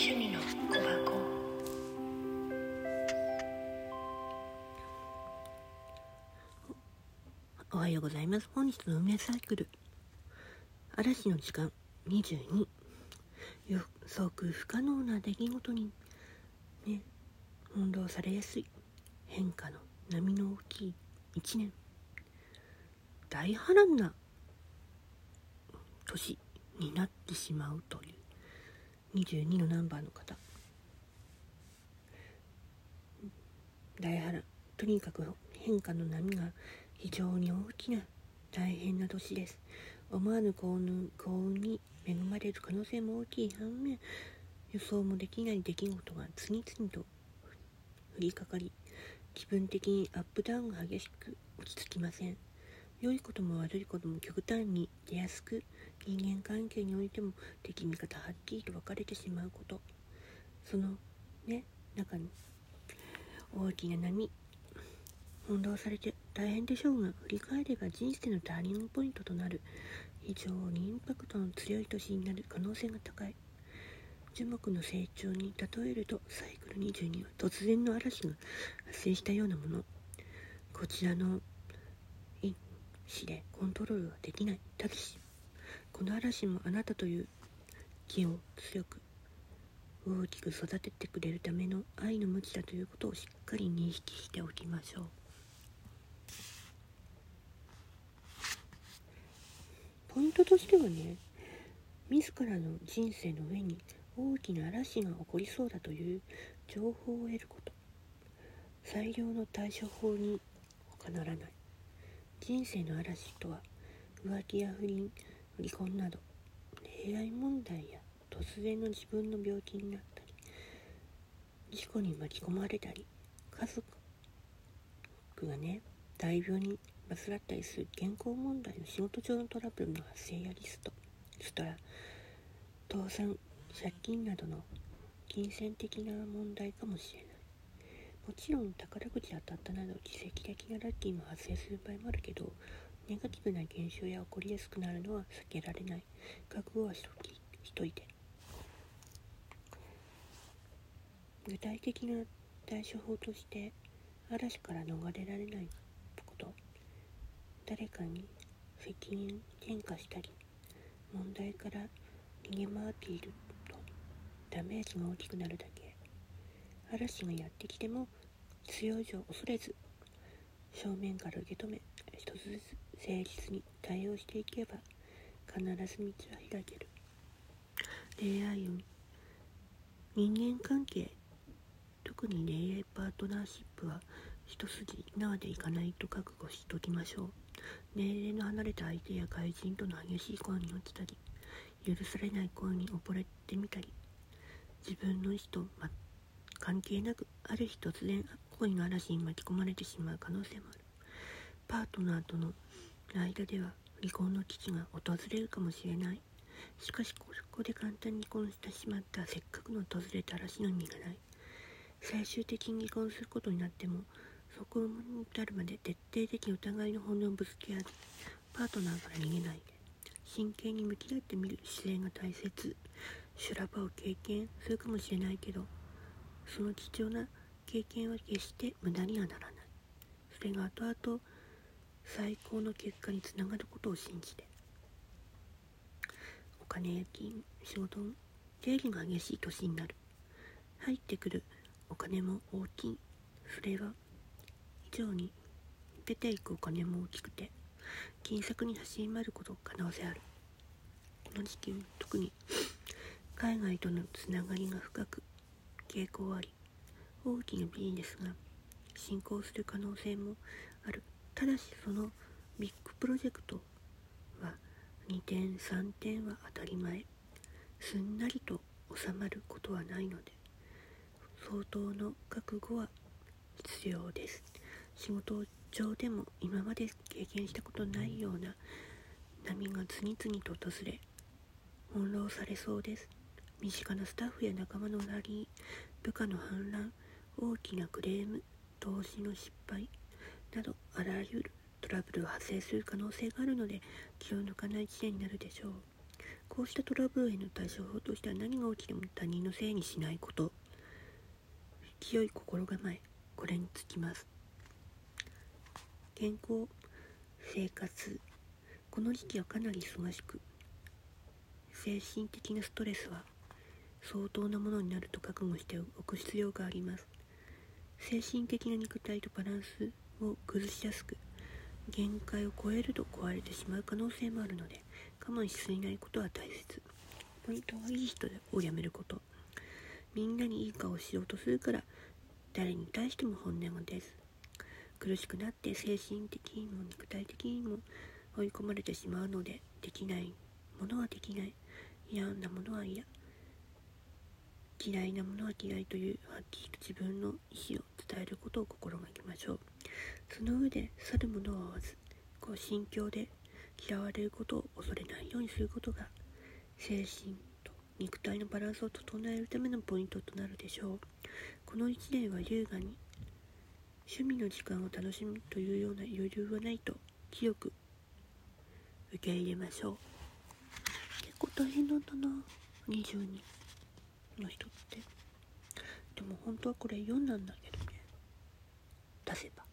趣味の小箱おはようございます。本日の梅サイクル。嵐の時間22。予測不可能な出来事に、ね、翻弄されやすい変化の波の大きい1年。大波乱な年になってしまうという22のナンバーの方。大波乱。とにかく変化の波が非常に大きな大変な年です思わぬ幸運幸運に恵まれる可能性も大きい反面予想もできない出来事が次々と降りかかり気分的にアップダウンが激しく落ち着きません良いことも悪いことも極端に出やすく人間関係においても敵味方はっきりと分かれてしまうこと。そのね中に大きな波翻弄されて大変でしょうが振り返れば人生のターニングポイントとなる。非常にインパクトの強い年になる可能性が高い。樹木の成長に例えるとサイクル22は突然の嵐が発生したようなもの。こちらの子でコントロールはできない。ただしこの嵐もあなたという木を強く大きく育ててくれるための愛の無知だということをしっかり認識しておきましょう。ポイントとしてはね自らの人生の上に大きな嵐が起こりそうだという情報を得ること。最良の対処法に他ならない。人生の嵐とは浮気や不倫離婚など恋愛問題や突然の自分の病気になったり事故に巻き込まれたり家族がね大病に患ったりする健康問題の仕事上のトラブルの発生やリストストラ倒産借金などの金銭的な問題かもしれない。もちろん宝くじ当たったなど奇跡的なラッキーも発生する場合もあるけどネガティブな現象や起こりやすくなるのは避けられない。覚悟はしときしといて。具体的な対処法として嵐から逃れられないこと。誰かに責任転嫁したり問題から逃げ回っているとダメージが大きくなるだけ。嵐がやってきても必要以上恐れず正面から受け止め一つずつ誠実に対応していけば必ず道は開ける。恋愛運人間関係特に恋愛パートナーシップは一筋縄でいかないと覚悟しておきましょう。年齢の離れた相手や外人との激しい恋に落ちたり許されない恋に溺れてみたり自分の意思と、ま、関係なくある日突然恋の嵐に巻き込まれてしまう可能性もある。パートナーとの間では離婚の危機が訪れるかもしれない。しかしここで簡単に離婚してしまったせっかくの訪れた嵐の意味がない。最終的に離婚することになってもそこに至るまで徹底的にお互いの本音をぶつけ合いパートナーから逃げないで真剣に向き合ってみる姿勢が大切。修羅場を経験するかもしれないけどその貴重な経験は決して無駄にはならない。それが後々最高の結果につながることを信じてお金や金仕事の出入りが激しい年になる。入ってくるお金も大きい。それは以上に出ていくお金も大きくて金策に走り回ること可能性ある。この時期特に海外とのつながりが深く傾向あり大きなビジネスが進行する可能性もある。ただしそのビッグプロジェクトは2点3点は当たり前。すんなりと収まることはないので相当の覚悟は必要です。仕事上でも今まで経験したことないような波が次々と訪れ翻弄されそうです。身近なスタッフや仲間のラリー部下の反乱大きなクレーム投資の失敗などあらゆるトラブルが発生する可能性があるので気を抜かない1年になるでしょう。こうしたトラブルへの対処法としては何が起きても他人のせいにしないこと。清い心構えこれにつきます。健康生活。この時期はかなり忙しく。精神的なストレスは相当なものになると覚悟しておく必要があります。精神的な肉体とバランスを崩しやすく限界を超えると壊れてしまう可能性もあるので我慢しすぎないことは大切。ポイントはいい人をやめること。みんなにいい顔をしようとするから誰に対しても本音がです苦しくなって精神的にも肉体的にも追い込まれてしまうのでできないものはできない。嫌なものは嫌。嫌いなものは嫌いというはっきりと自分の意思を伝えることを心がけましょう。その上で去るものを追わずこう心境で嫌われることを恐れないようにすることが精神と肉体のバランスを整えるためのポイントとなるでしょう。この1年は優雅に趣味の時間を楽しむというような余裕はないと強く受け入れましょう。結構大変なんだな22の人って。でも本当はこれ4なんだけどね。出せば。